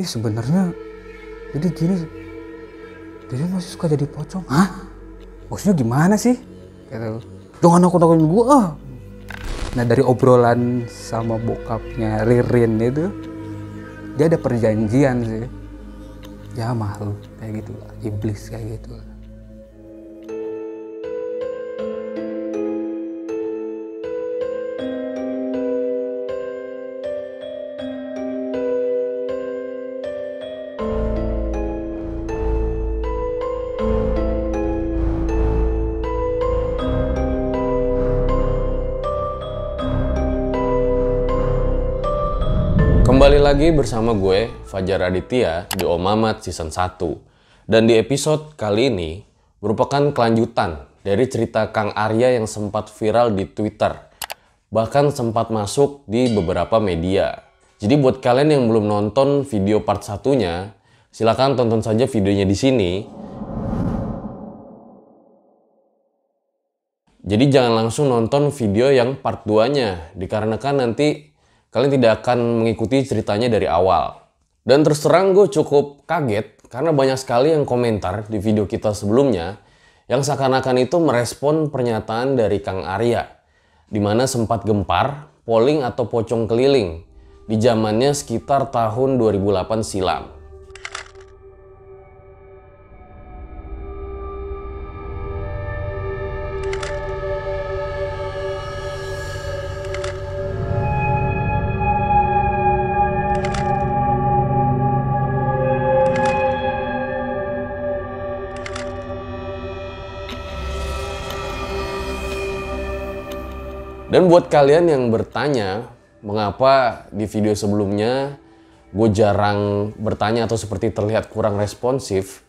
ih sebenarnya jadi gini. Dia masih suka jadi pocong. Hah? Maksudnya gimana sih? Gitu jangan aku takutin gue ah. Nah dari obrolan sama bokapnya Ririn itu dia ada perjanjian sih. Ya makhluk kayak gitu. Iblis kayak gitu lagi bersama gue, Fajar Aditya, di Om Mamat Season 1. Dan di episode kali ini, merupakan kelanjutan dari cerita Kang Arya yang sempat viral di Twitter. Bahkan sempat masuk di beberapa media. Jadi buat kalian yang belum nonton video part satunya, silakan tonton saja videonya di sini. Jadi jangan langsung nonton video yang part 2-nya, dikarenakan nanti kalian tidak akan mengikuti ceritanya dari awal. Dan terus terang gue cukup kaget karena banyak sekali yang komentar di video kita sebelumnya yang seakan-akan itu merespon pernyataan dari Kang Arya di mana sempat gempar, polling atau pocong keliling di zamannya sekitar tahun 2008 silam. Dan buat kalian yang bertanya, mengapa di video sebelumnya gue jarang bertanya atau seperti terlihat kurang responsif,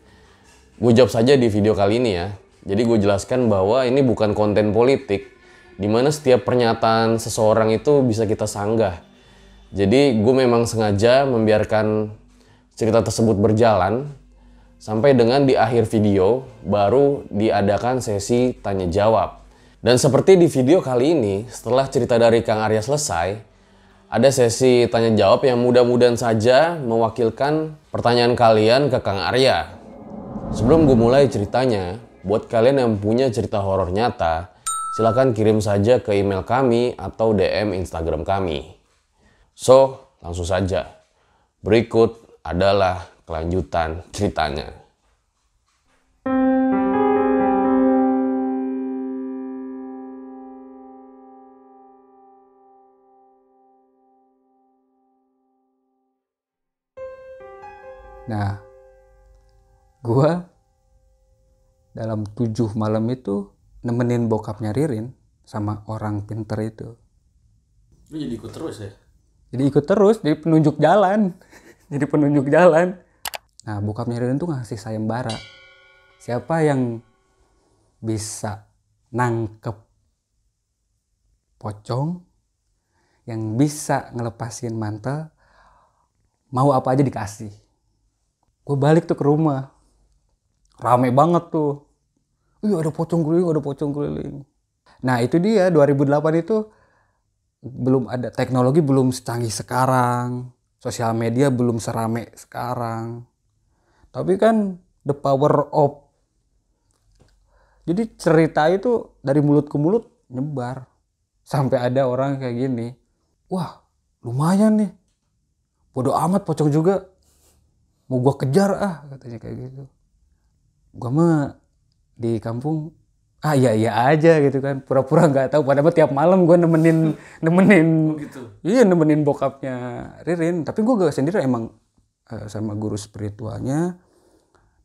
gue jawab saja di video kali ini ya. Jadi gue jelaskan bahwa ini bukan konten politik, di mana setiap pernyataan seseorang itu bisa kita sanggah. Jadi gue memang sengaja membiarkan cerita tersebut berjalan, sampai dengan di akhir video baru diadakan sesi tanya jawab. Dan seperti di video kali ini, setelah cerita dari Kang Arya selesai, ada sesi tanya jawab yang mudah-mudahan saja mewakilkan pertanyaan kalian ke Kang Arya. Sebelum gue mulai ceritanya, buat kalian yang punya cerita horor nyata, silahkan kirim saja ke email kami atau DM Instagram kami. So, langsung saja. Berikut adalah kelanjutan ceritanya. Nah, gua dalam tujuh malam itu nemenin bokapnya Ririn sama orang pinter itu. Lu jadi ikut terus ya? Jadi ikut terus, jadi penunjuk jalan. jadi penunjuk jalan. Nah, bokapnya Ririn tuh ngasih sayembara. Siapa yang bisa nangkep pocong, yang bisa ngelepasin mantel, mau apa aja dikasih gue balik tuh ke rumah rame banget tuh Ih ada pocong keliling, ada pocong keliling. Nah itu dia 2008 itu belum ada teknologi belum secanggih sekarang, sosial media belum serame sekarang. Tapi kan the power of jadi cerita itu dari mulut ke mulut nyebar sampai ada orang kayak gini. Wah lumayan nih. Bodoh amat pocong juga mau gua kejar ah katanya kayak gitu. Gua mah di kampung ah iya iya aja gitu kan. Pura-pura nggak tahu. Padahal tiap malam gua nemenin nemenin. Oh gitu. iya nemenin bokapnya Ririn. Tapi gua gak sendiri emang eh, sama guru spiritualnya.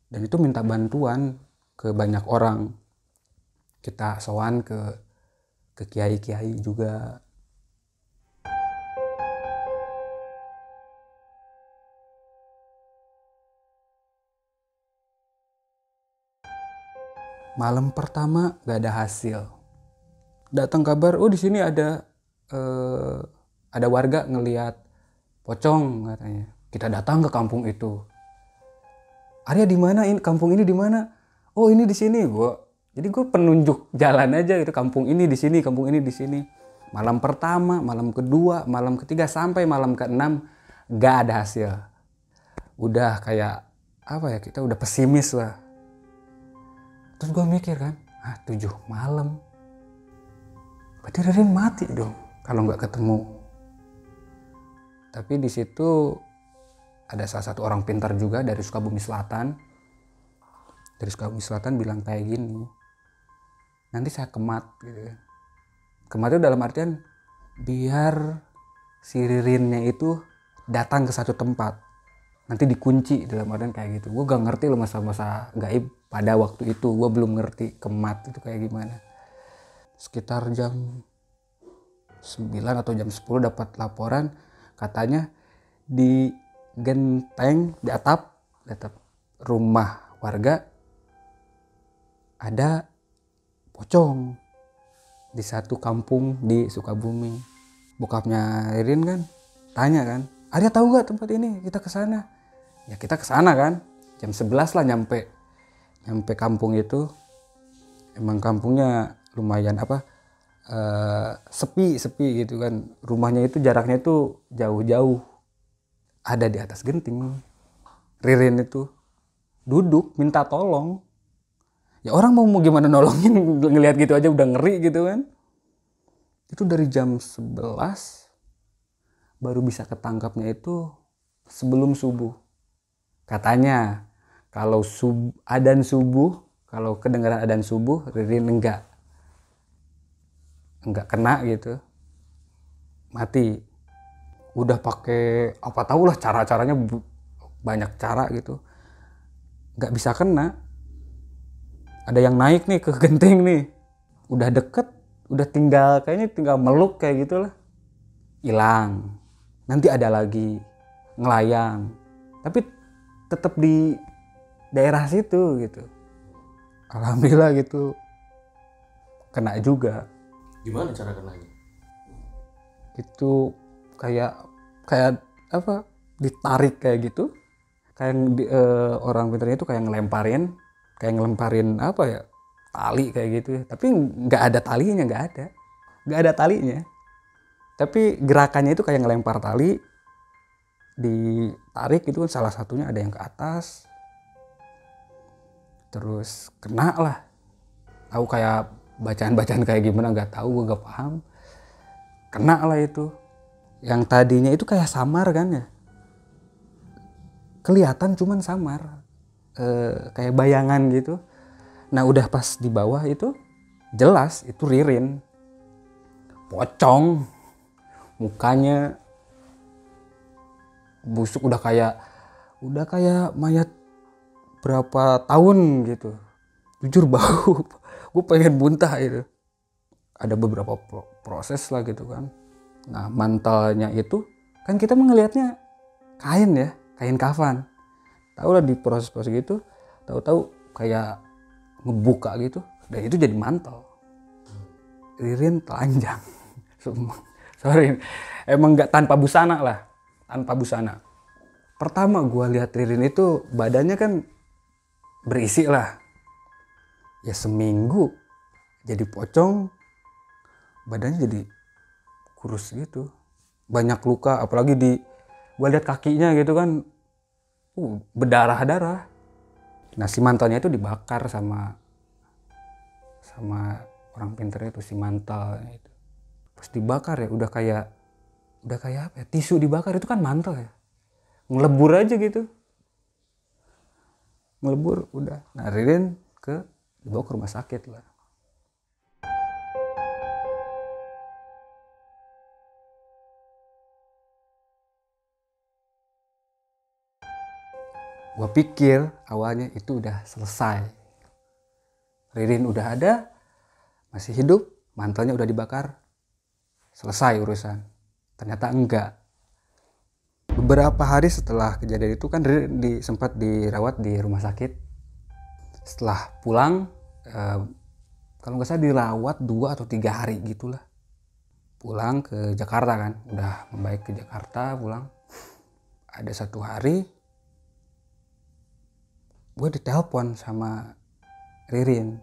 Dan itu minta bantuan ke banyak orang. Kita sowan ke ke kiai-kiai juga malam pertama gak ada hasil. Datang kabar oh di sini ada eh, ada warga ngelihat pocong katanya. Kita datang ke kampung itu. Arya di mana? Ini kampung ini di mana? Oh ini di sini gua jadi gue penunjuk jalan aja gitu kampung ini di sini kampung ini di sini. Malam pertama malam kedua malam ketiga sampai malam keenam gak ada hasil. Udah kayak apa ya kita udah pesimis lah terus gue mikir kan ah tujuh malam. Berarti Ririn mati dong kalau nggak ketemu. Tapi di situ ada salah satu orang pintar juga dari Sukabumi Selatan. Dari Sukabumi Selatan bilang kayak gini nanti saya kemat gitu kan kemat itu dalam artian biar si Ririnnya itu datang ke satu tempat. Nanti dikunci dalam artian kayak gitu. Gue gak ngerti loh masa-masa gaib pada waktu itu gue belum ngerti kemat itu kayak gimana. Sekitar jam 9 atau jam 10 dapat laporan katanya di genteng di atap di atap rumah warga ada pocong di satu kampung di Sukabumi. Bokapnya Ririn kan tanya kan Arya tahu gak tempat ini? Kita ke sana. Ya kita ke sana kan. Jam 11 lah nyampe nyampe kampung itu emang kampungnya lumayan apa eh, sepi sepi gitu kan. Rumahnya itu jaraknya itu jauh-jauh. Ada di atas genting. Ririn itu duduk minta tolong. Ya orang mau mau gimana nolongin ngelihat gitu aja udah ngeri gitu kan. Itu dari jam 11 baru bisa ketangkapnya itu sebelum subuh. Katanya kalau sub adan subuh kalau kedengaran adan subuh Ririn enggak. Enggak kena gitu. Mati. Udah pakai apa tau lah cara-caranya bu- banyak cara gitu. Nggak bisa kena. Ada yang naik nih ke genting nih. Udah deket udah tinggal kayaknya tinggal meluk kayak gitulah. Hilang. Nanti ada lagi. Ngelayang. Tapi tetap di daerah situ gitu. Alhamdulillah gitu. Kena juga. Gimana cara kenanya? itu kayak kayak apa ditarik kayak gitu. Kayak di- eh, orang pintarnya itu kayak ngelemparin kayak ngelemparin apa ya tali kayak gitu ya. tapi nggak ada talinya nggak ada. Nggak ada talinya. Tapi gerakannya itu kayak ngelempar tali ditarik itu kan salah satunya ada yang ke atas terus kena lah. Tahu kayak bacaan-bacaan kayak gimana nggak tahu gue gak paham. Kena lah itu. Yang tadinya itu kayak samar kan ya. Kelihatan cuman samar. Eh, kayak bayangan gitu. Nah udah pas di bawah itu jelas itu Ririn. Pocong. Mukanya busuk udah kayak udah kayak mayat berapa tahun gitu. Jujur bau gue pengen muntah itu. Ada beberapa pro- proses lah gitu kan. Nah mantelnya itu kan kita melihatnya kain ya kain kafan. Tahu lah di proses-proses gitu tahu-tahu kayak ngebuka gitu dan itu jadi mantel. Ririn telanjang sorry emang nggak tanpa busana lah tanpa busana. Pertama gua lihat Ririn itu badannya kan berisi lah. Ya seminggu jadi pocong badannya jadi kurus gitu. Banyak luka apalagi di gua lihat kakinya gitu kan uh, berdarah-darah. Nah si mantelnya itu dibakar sama sama orang pinter itu si mantelnya itu. Pas dibakar ya udah kayak udah kayak apa ya tisu dibakar itu kan mantel ya. Ngelebur aja gitu ngelebur udah. Nah Ririn ke dibawa ke rumah sakit lah. Gua pikir awalnya itu udah selesai. Ririn udah ada masih hidup mantelnya udah dibakar. Selesai urusan. Ternyata enggak beberapa hari setelah kejadian itu kan Ririn di, sempat dirawat di rumah sakit. Setelah pulang eh, kalau nggak salah dirawat dua atau tiga hari gitulah. Pulang ke Jakarta kan udah membaik ke Jakarta pulang. Ada satu hari gue ditelepon sama Ririn.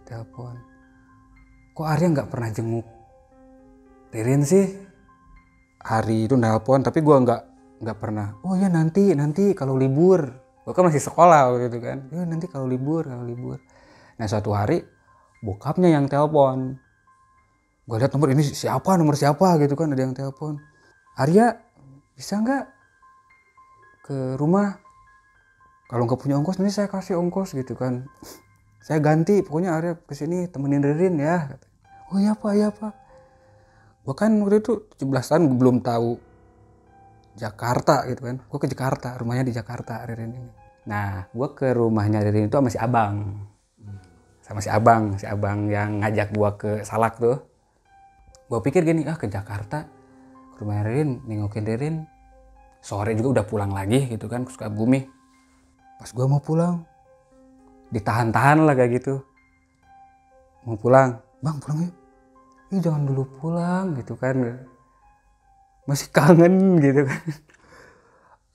Ditelepon. Kok Arya nggak pernah jenguk? Ririn sih hari itu nelpon tapi gue nggak nggak pernah oh ya nanti nanti kalau libur. Gue kan masih sekolah waktu itu kan. Ya nanti kalau libur kalau libur. Nah suatu hari bokapnya yang telepon gue lihat nomor ini siapa? Nomor siapa? Gitu kan ada yang telepon Arya bisa nggak ke rumah? Kalau nggak punya ongkos nanti saya kasih ongkos gitu kan. Saya ganti pokoknya Arya ke sini temenin Ririn ya oh iya pak iya pak gue kan waktu itu 17 tahun gue belum tahu Jakarta gitu kan. Gue ke Jakarta rumahnya di Jakarta Ririn ini. Nah gue ke rumahnya Ririn itu sama si abang. Sama si abang si abang yang ngajak gue ke Salak tuh. Gue pikir gini ah ke Jakarta ke rumah Ririn nengokin Ririn. Sore juga udah pulang lagi gitu kan ke Sukabumi pas gue mau pulang ditahan-tahan lah kayak gitu. Mau pulang bang pulang yuk Ih, jangan dulu pulang gitu kan. Masih kangen gitu kan.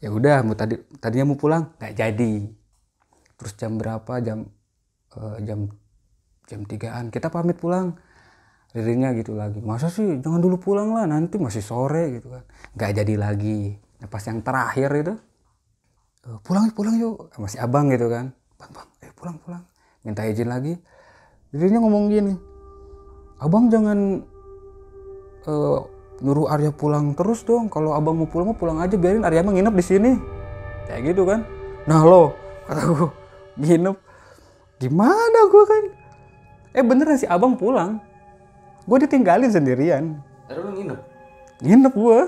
Ya udah mau tadi tadinya mau pulang nggak jadi. Terus jam berapa? Jam eh, jam jam tigaan. Kita pamit pulang Ririnnya gitu lagi. Masa sih jangan dulu pulang lah nanti masih sore gitu kan. Nggak jadi lagi. Nah, pas yang terakhir itu "Eh, pulang yuk pulang yuk. Masih abang gitu kan. Bang bang eh pulang pulang. Minta izin lagi. Ririnnya ngomong gini abang jangan eh, nyuruh Arya pulang terus dong. Kalau abang mau pulang mau pulang aja biarin Arya mah nginep di sini. Kayak gitu kan. Nah lo kata gue nginep gimana gue kan? Eh beneran si abang pulang. Gue ditinggalin sendirian. Ada lu nginep? Nginep gue.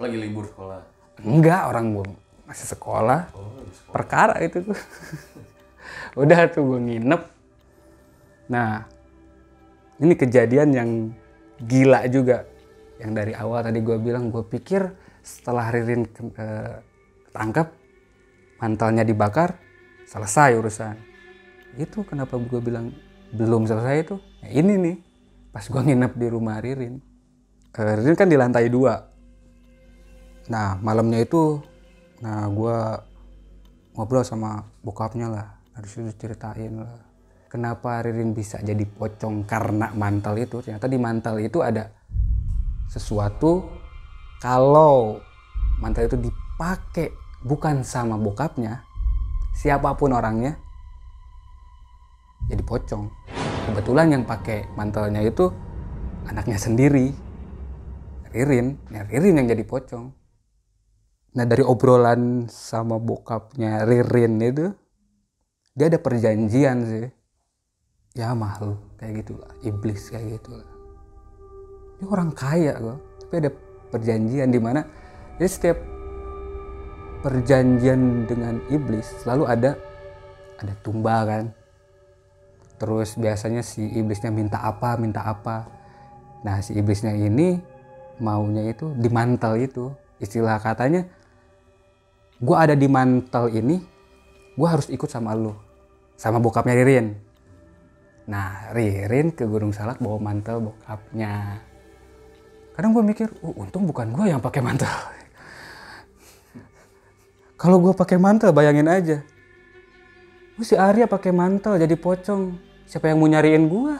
Lagi libur sekolah. Enggak orang gue masih sekolah. Oh, sekolah. Perkara itu tuh. Udah tuh gue nginep. Nah ini kejadian yang gila juga. Yang dari awal tadi gue bilang gue pikir setelah Ririn ke- eh, ketangkep mantalnya dibakar selesai urusan. Itu kenapa gue bilang belum selesai itu? Ya ini nih pas gue nginep di rumah Ririn. Eh, Ririn kan di lantai dua. Nah malamnya itu nah gue ngobrol sama bokapnya lah. Situ ceritain lah kenapa Ririn bisa jadi pocong karena mantel itu? Ternyata di mantel itu ada sesuatu kalau mantel itu dipakai bukan sama bokapnya siapa pun orangnya jadi pocong. Kebetulan yang pakai mantelnya itu anaknya sendiri Ririn. Ya Ririn yang jadi pocong. Nah dari obrolan sama bokapnya Ririn itu dia ada perjanjian sih ya makhluk kayak gitu lah iblis kayak gitu lah dia orang kaya kok. Tapi ada perjanjian di mana jadi setiap perjanjian dengan iblis selalu ada ada tumba kan. Terus biasanya si iblisnya minta apa minta apa. Nah si iblisnya ini maunya itu di mantel itu. Istilah katanya gue ada di mantel ini gue harus ikut sama lu sama bokapnya Ririn nah Ririn ke Gunung Salak bawa mantel bokapnya. Kadang gue mikir oh, untung bukan gue yang pakai mantel. Kalau gue pakai mantel bayangin aja. Oh, si Arya pakai mantel jadi pocong. Siapa yang mau nyariin gue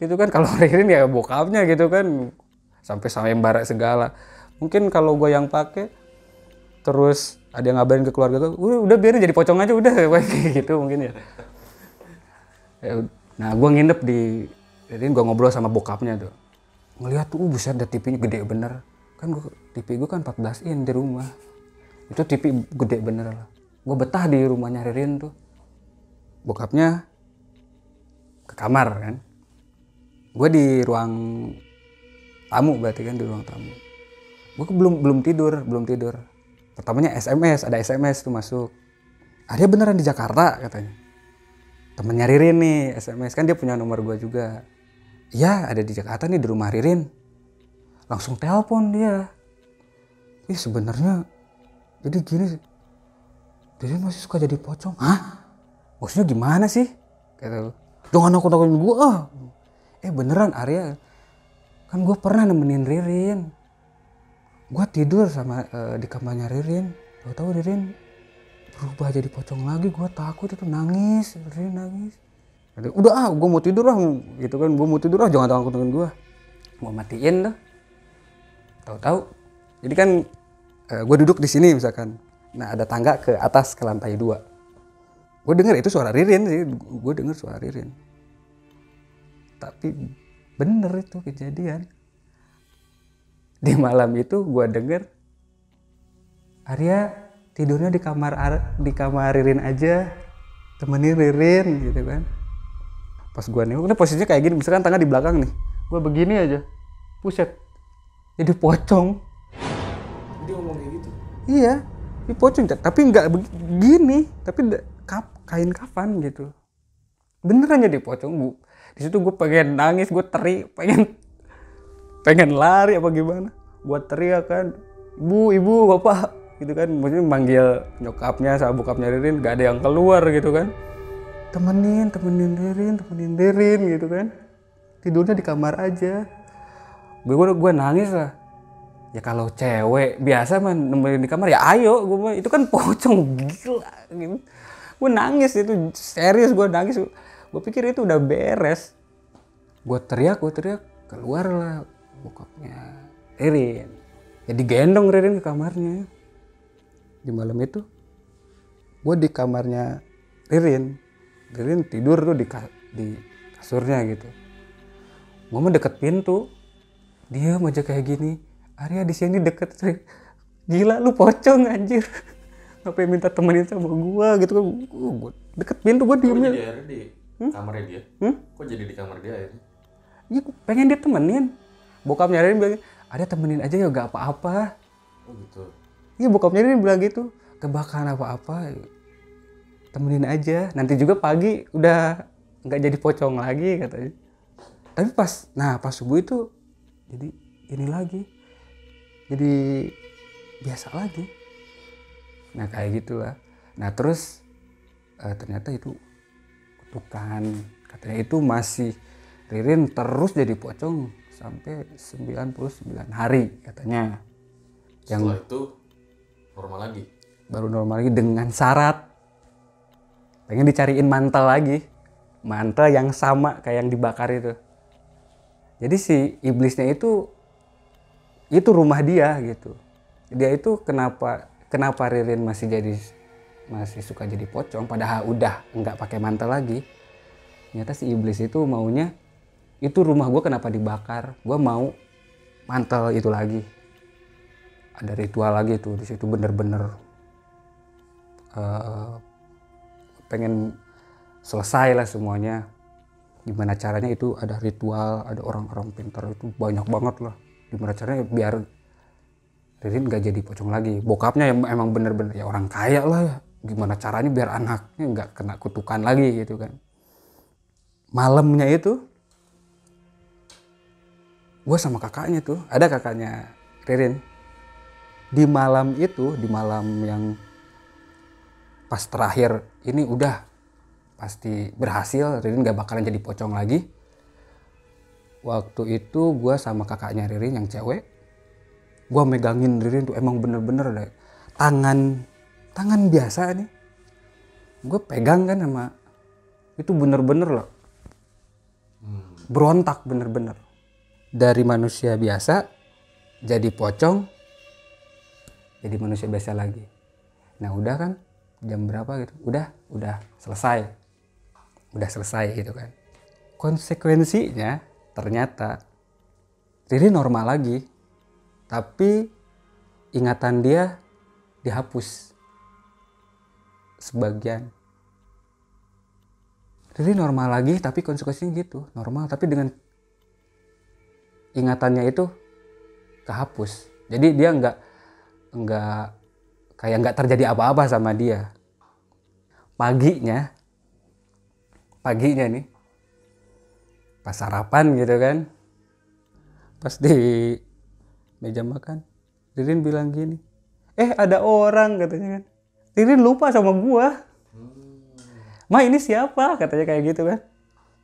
gitu kan? Kalau Ririn ya bokapnya gitu kan. Sampai sayembara segala. Mungkin kalau gue yang pakai terus ada yang ngabarin ke keluarga gue udah, biarin jadi pocong aja udah. Gitu mungkin ya. Ya nah gue nginep di jadi gue ngobrol sama bokapnya tuh. Ngeliat tuh uh, buset ada TV-nya gede bener. Kan gue TV gue kan 14 in di rumah. Itu TV gede bener lah. Gue betah di rumahnya Ririn tuh. Bokapnya ke kamar kan. Gue di ruang tamu berarti kan di ruang tamu. Gue belum belum tidur belum tidur. Pertamanya SMS ada SMS tuh masuk. Arya beneran di Jakarta katanya temennya Ririn nih SMS kan dia punya nomor gue juga. Iya ada di Jakarta nih di rumah Ririn. Langsung telepon dia. Ih sebenarnya jadi gini Ririn masih suka jadi pocong. Hah? Maksudnya gimana sih? Kata jangan aku takutin gue ah. Eh beneran Arya. Kan gue pernah nemenin Ririn. Gue tidur sama eh, di kamarnya Ririn. Tahu-tahu Ririn berubah jadi pocong lagi gue takut itu nangis Ririn nangis. Udah ah gue mau tidur ah. Gitu kan gue mau tidur ah jangan takut dengan gue gue matiin dah tahu-tahu jadi kan gue duduk di sini misalkan. Nah ada tangga ke atas ke lantai dua. Gue denger itu suara Ririn sih gue denger suara Ririn. Tapi bener itu kejadian. Di malam itu gue denger Arya tidurnya di kamar Ar- di kamar Ririn aja temenin Ririn gitu kan. Pas gue nih udah posisinya kayak gini misalkan tangan di belakang nih. Gue begini aja puset. Jadi pocong. Dia ngomong kayak gitu. iya di pocong tapi nggak begini tapi kap, kain kafan gitu. Beneran jadi pocong bu. Di situ gue pengen nangis gue teri pengen pengen lari apa gimana. Gue teriak kan ibu ibu bapak gitu kan. Maksudnya manggil nyokapnya sama bokapnya Ririn gak ada yang keluar gitu kan. Temenin temenin Ririn temenin Ririn gitu kan. Tidurnya di kamar aja. Gue gue nangis lah. Ya kalau cewek biasa mah nemenin di kamar ya ayo gue mah. Itu kan pocong gila gitu. Gue nangis itu serius gue nangis. Gue pikir itu udah beres. Gue teriak gue teriak keluar lah bokapnya Ririn. Ya digendong Ririn ke kamarnya di malam itu gue di kamarnya Ririn. Ririn tidur tuh di, ka- di kasurnya gitu. Gue mah deket pintu. Dia aja kayak gini Arya di sini deket gila lu pocong anjir. Ngapain minta temenin sama gua gitu kan? Gua- deket pintu gua diemnya Jadi akhirnya di kamarnya dia. Hmm? Kok jadi di kamar dia akhirnya? Iya, gua pengen dia temenin bokapnya Ririn bilang ada temenin aja ya gak apa-apa. Oh gitu. Iya bokapnya Ririn bilang gitu kebakaran apa-apa temenin aja. Nanti juga pagi udah nggak jadi pocong lagi katanya. Tapi pas nah pas subuh itu jadi ini lagi jadi biasa lagi. Nah kayak gitulah. Nah terus eh, ternyata itu kutukan. Katanya itu masih Ririn terus jadi pocong sampai 99 hari katanya. Yang Setelah itu normal lagi. baru normal lagi dengan syarat. Pengen dicariin mantel lagi. Mantel yang sama kayak yang dibakar itu. Jadi si iblisnya itu itu rumah dia gitu. Dia itu kenapa kenapa Ririn masih jadi masih suka jadi pocong padahal udah nggak pakai mantel lagi. Ternyata si iblis itu maunya itu rumah gue kenapa dibakar? Gue mau mantel itu lagi ada ritual lagi tuh di situ bener-bener eh, pengen selesai lah semuanya. Gimana caranya itu ada ritual ada orang-orang pintar itu banyak banget lah. Gimana caranya biar Ririn gak jadi pocong lagi. Bokapnya yang emang bener-bener ya orang kaya lah ya. Gimana caranya biar anaknya nggak kena kutukan lagi gitu kan. Malamnya itu gue sama kakaknya tuh ada kakaknya Ririn di malam itu di malam yang pas terakhir ini udah pasti berhasil Ririn gak bakalan jadi pocong lagi. Waktu itu gue sama kakaknya Ririn yang cewek gue megangin Ririn tuh emang bener-bener deh. Tangan tangan biasa nih. Gue pegang kan sama itu bener-bener loh. Berontak bener-bener. Dari manusia biasa jadi pocong jadi manusia biasa lagi. Nah udah kan? Jam berapa gitu? Udah udah selesai. Udah selesai gitu kan. Konsekuensinya ternyata Riri normal lagi tapi ingatan dia dihapus sebagian. Riri normal lagi tapi konsekuensinya gitu normal tapi dengan ingatannya itu kehapus. Jadi dia nggak nggak kayak nggak terjadi apa-apa sama dia. Paginya paginya nih pas sarapan gitu kan pas di meja makan Ririn bilang gini eh ada orang katanya kan. Ririn lupa sama gua. Ma ini siapa? katanya kayak gitu kan.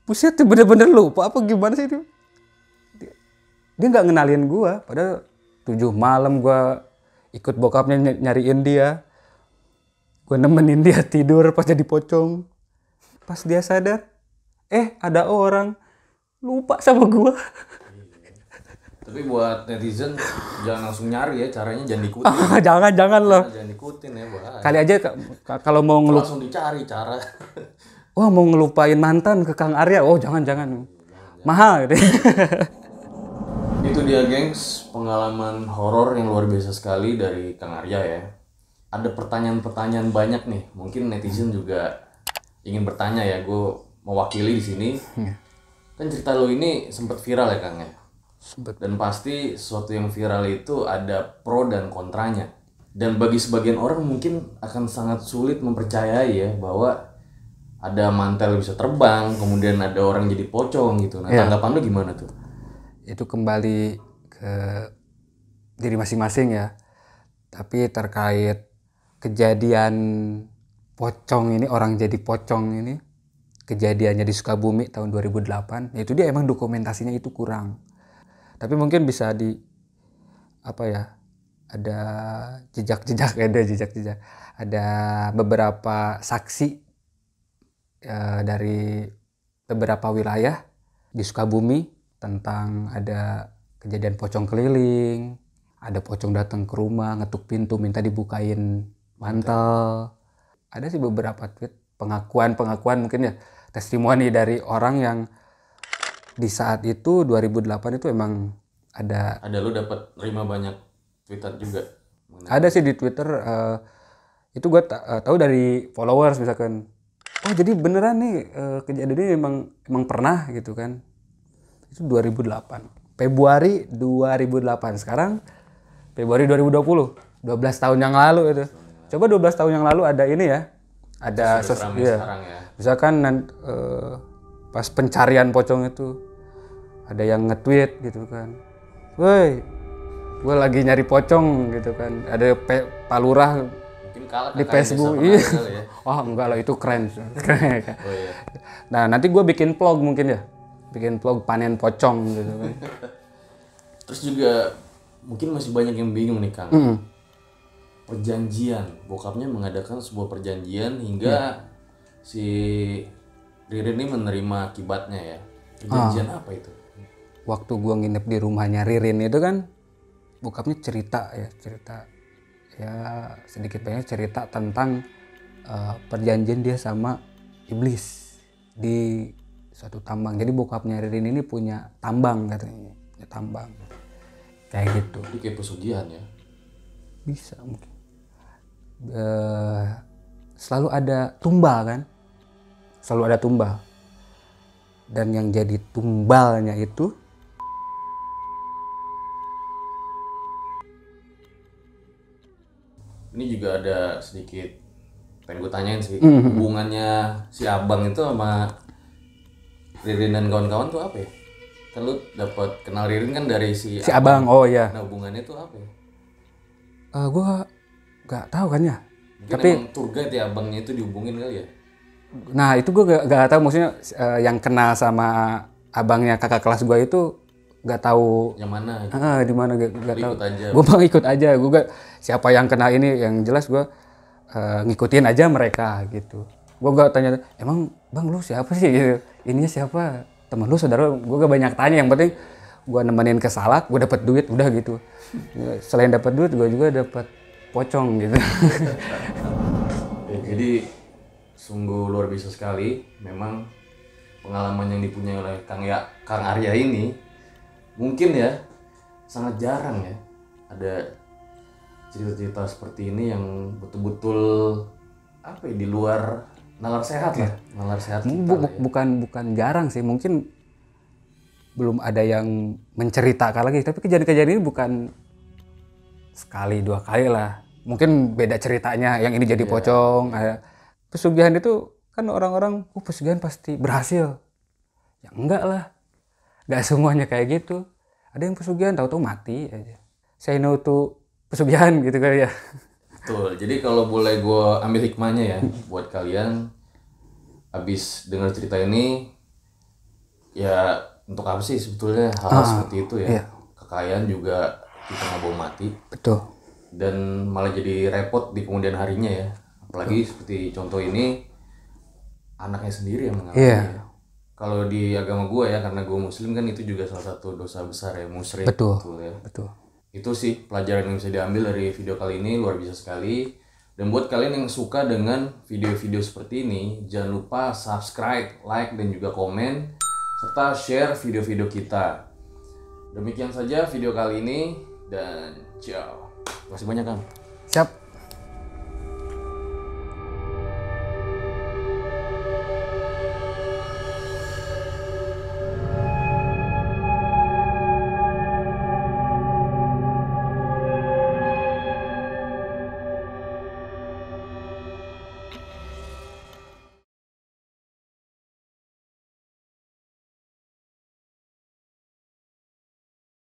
Buset tuh bener-bener lupa apa gimana sih itu dia dia nggak ngenalin gua padahal tujuh malam gua ikut bokapnya ny- nyariin dia gue nemenin dia tidur pas jadi pocong pas dia sadar eh ada orang lupa sama gua Tapi buat netizen jangan langsung nyari ya, caranya jangan diikutin. jangan jangan loh. jangan diikutin ya, bahaya. Kali aja ka- ka- kalau mau ngelup, Langsung dicari cara. wah mau ngelupain mantan ke Kang Arya, oh jangan jangan, mahal gitu. Dia gengs, pengalaman horor yang luar biasa sekali dari Kang Arya ya. Ada pertanyaan-pertanyaan banyak nih, mungkin netizen juga ingin bertanya ya, gue mewakili di sini. Kan cerita lo ini sempat viral ya Kang ya? Sempet. Dan pasti sesuatu yang viral itu ada pro dan kontranya. Dan bagi sebagian orang mungkin akan sangat sulit mempercayai ya bahwa ada mantel bisa terbang, kemudian ada orang jadi pocong gitu. Nah, tanggapan lu gimana tuh? Itu kembali ke diri masing-masing ya. Tapi terkait kejadian pocong ini orang jadi pocong ini kejadiannya di Sukabumi tahun 2008 itu dia emang dokumentasinya itu kurang. Tapi mungkin bisa di apa ya? Ada jejak-jejak ada jejak-jejak. Ada beberapa saksi eh, dari beberapa wilayah di Sukabumi tentang ada kejadian pocong keliling, ada pocong datang ke rumah, ngetuk pintu minta dibukain mantel. Ada sih beberapa tweet pengakuan-pengakuan mungkin ya testimoni dari orang yang di saat itu 2008 itu emang ada Ada lu dapat terima banyak tweetan juga. ada sih di Twitter eh, itu gue tahu dari followers misalkan oh jadi beneran nih eh, kejadian ini emang emang pernah gitu kan itu 2008 Februari 2008 sekarang Februari 2020 12 tahun yang lalu itu. Coba 12 tahun yang lalu ada ini ya. Ada sos- Ramai iya. sekarang ya. misalkan eh, pas pencarian pocong itu ada yang nge-tweet gitu kan. Woi gue lagi nyari pocong gitu kan. Ada pe- palurah di Facebook. iya. ya. oh enggak lah itu keren. Keren. Oh iya. nah nanti gue bikin vlog mungkin ya bikin vlog panen pocong gitu kan Terus juga mungkin masih banyak yang bingung nih Kang. Mm. Perjanjian, bokapnya mengadakan sebuah perjanjian hingga si Ririn ini menerima akibatnya ya. Perjanjian apa itu? waktu gue nginep di rumahnya Ririn itu kan bokapnya cerita ya cerita ya sedikit banyak cerita tentang eh, perjanjian dia sama iblis di suatu tambang. Jadi bokapnya Ririn ini punya tambang katanya. Punya tambang. Kayak gitu. Itu kayak pesugihan ya. bisa mungkin. Eh, selalu ada tumbal kan? Selalu ada tumbal. Dan yang jadi tumbalnya itu Ini juga ada sedikit pengen gue tanyain sih hubungannya si abang itu sama Ririn dan kawan-kawan tuh apa ya? Kan lu dapat kenal Ririn kan dari si, si abang oh ya Nah hubungannya tuh apa ya? Eh gue nggak tahu kan ya Mungkin emang tour guide ya abangnya itu dihubungin kali ya? nah itu gue gak, gak tahu maksudnya eh, yang kenal sama abangnya kakak kelas gue itu nggak tahu Yang mana? gitu? ah, di mana gak, gak tahu gue bang ikut aja gue gak siapa yang kenal ini yang jelas gue eh, ngikutin aja mereka gitu gue gak tanya emang bang lu siapa sih? Gitu. Ininya siapa? Temen lu saudara gue gak banyak tanya yang penting gue nemenin ke salak gue dapat duit udah gitu. Selain dapat duit gue juga dapat pocong gitu. Jadi sungguh luar biasa sekali. Memang pengalaman yang dipunyai oleh Kang ya Kang Arya ini mungkin ya sangat jarang ya ada cerita-cerita seperti ini yang betul-betul apa ya di luar nalar sehat lah, nalar sehat Bu- bu- ya. bukan bukan jarang sih. Mungkin belum ada yang menceritakan lagi. Tapi kejadian-kejadian ini bukan sekali dua kali lah. Mungkin beda ceritanya. Yang ini jadi pocong. Ada pesugihan itu kan orang-orang oh pesugihan pasti berhasil. Ya enggak lah. Nggak semuanya kayak gitu. Ada yang pesugihan tahu-tahu mati aja. Saya know to pesugihan gitu kali ya Betul. Jadi kalau boleh gue ambil hikmahnya ya buat kalian habis dengar cerita ini ya untuk apa sih sebetulnya hal-hal seperti itu ya. iya. Kekayaan juga kita nggak bawa mati betul dan malah jadi repot di kemudian harinya ya. Apalagi seperti contoh ini anaknya sendiri yang mengalami. Iya. ya. kalau di agama gue ya karena gue muslim kan itu juga salah satu dosa besar ya musyrik Betul. ya Betul. Itu sih pelajaran yang bisa diambil dari video kali ini luar biasa sekali. Dan buat kalian yang suka dengan video-video seperti ini jangan lupa subscribe like dan juga komen serta share video-video kita. Demikian saja video kali ini dan ciao. Kasih banyak kang. Siap.